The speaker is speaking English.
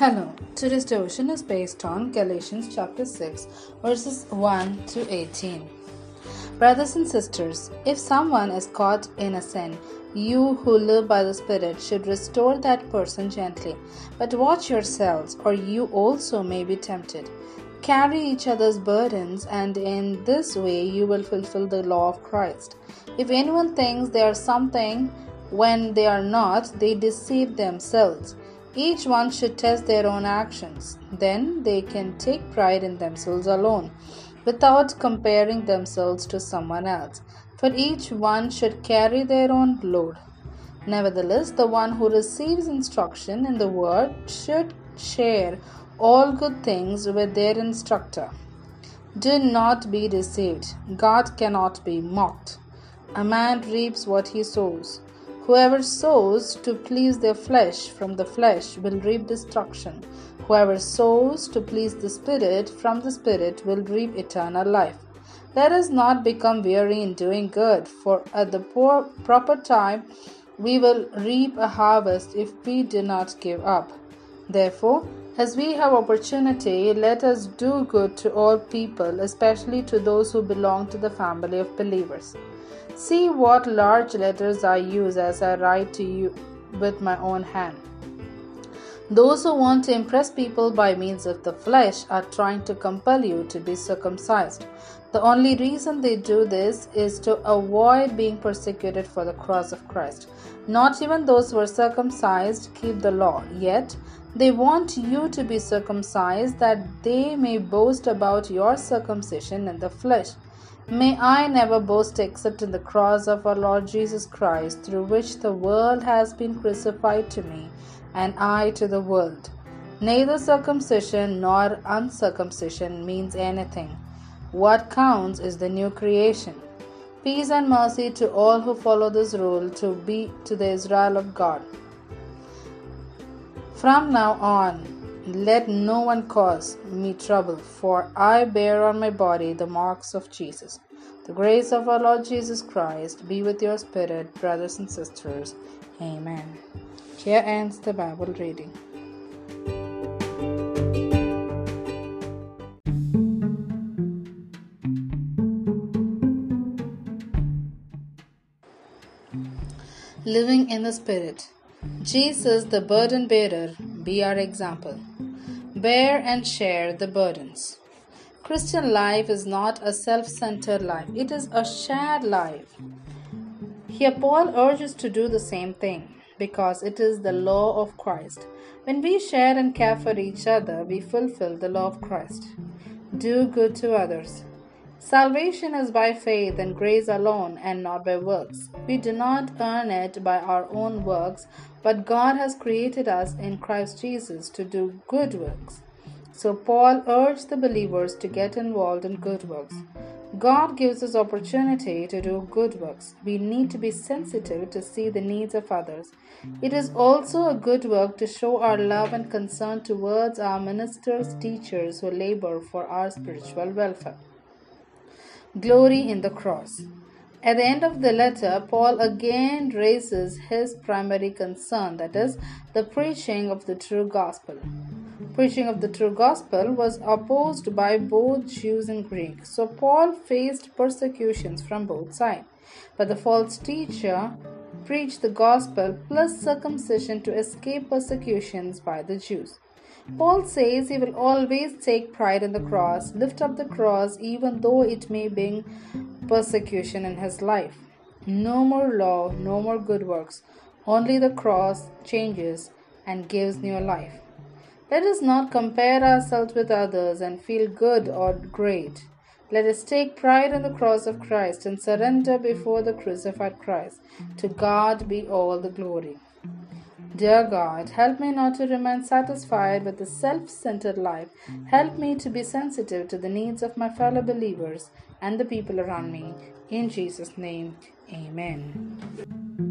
Hello, today's devotion is based on Galatians chapter 6, verses 1 to 18. Brothers and sisters, if someone is caught in a sin, you who live by the Spirit should restore that person gently. But watch yourselves, or you also may be tempted. Carry each other's burdens, and in this way you will fulfill the law of Christ. If anyone thinks they are something when they are not, they deceive themselves. Each one should test their own actions. Then they can take pride in themselves alone, without comparing themselves to someone else. For each one should carry their own load. Nevertheless, the one who receives instruction in the word should share all good things with their instructor. Do not be deceived. God cannot be mocked. A man reaps what he sows. Whoever sows to please their flesh from the flesh will reap destruction. Whoever sows to please the Spirit from the Spirit will reap eternal life. Let us not become weary in doing good, for at the proper time we will reap a harvest if we do not give up. Therefore, as we have opportunity, let us do good to all people, especially to those who belong to the family of believers. See what large letters I use as I write to you with my own hand. Those who want to impress people by means of the flesh are trying to compel you to be circumcised. The only reason they do this is to avoid being persecuted for the cross of Christ. Not even those who are circumcised keep the law, yet they want you to be circumcised that they may boast about your circumcision in the flesh. May I never boast except in the cross of our Lord Jesus Christ, through which the world has been crucified to me, and I to the world. Neither circumcision nor uncircumcision means anything. What counts is the new creation. Peace and mercy to all who follow this rule to be to the Israel of God. From now on, let no one cause me trouble, for I bear on my body the marks of Jesus. The grace of our Lord Jesus Christ be with your spirit, brothers and sisters. Amen. Here ends the Bible reading. Living in the Spirit. Jesus, the burden bearer, be our example. Bear and share the burdens. Christian life is not a self centered life, it is a shared life. Here, Paul urges to do the same thing because it is the law of Christ. When we share and care for each other, we fulfill the law of Christ. Do good to others. Salvation is by faith and grace alone and not by works. We do not earn it by our own works, but God has created us in Christ Jesus to do good works. So Paul urged the believers to get involved in good works. God gives us opportunity to do good works. We need to be sensitive to see the needs of others. It is also a good work to show our love and concern towards our ministers, teachers who labor for our spiritual welfare. Glory in the cross. At the end of the letter, Paul again raises his primary concern that is, the preaching of the true gospel. Preaching of the true gospel was opposed by both Jews and Greeks, so Paul faced persecutions from both sides. But the false teacher preached the gospel plus circumcision to escape persecutions by the Jews. Paul says he will always take pride in the cross, lift up the cross, even though it may bring persecution in his life. No more law, no more good works. Only the cross changes and gives new life. Let us not compare ourselves with others and feel good or great. Let us take pride in the cross of Christ and surrender before the crucified Christ. To God be all the glory. Dear God, help me not to remain satisfied with a self centered life. Help me to be sensitive to the needs of my fellow believers and the people around me. In Jesus' name, amen.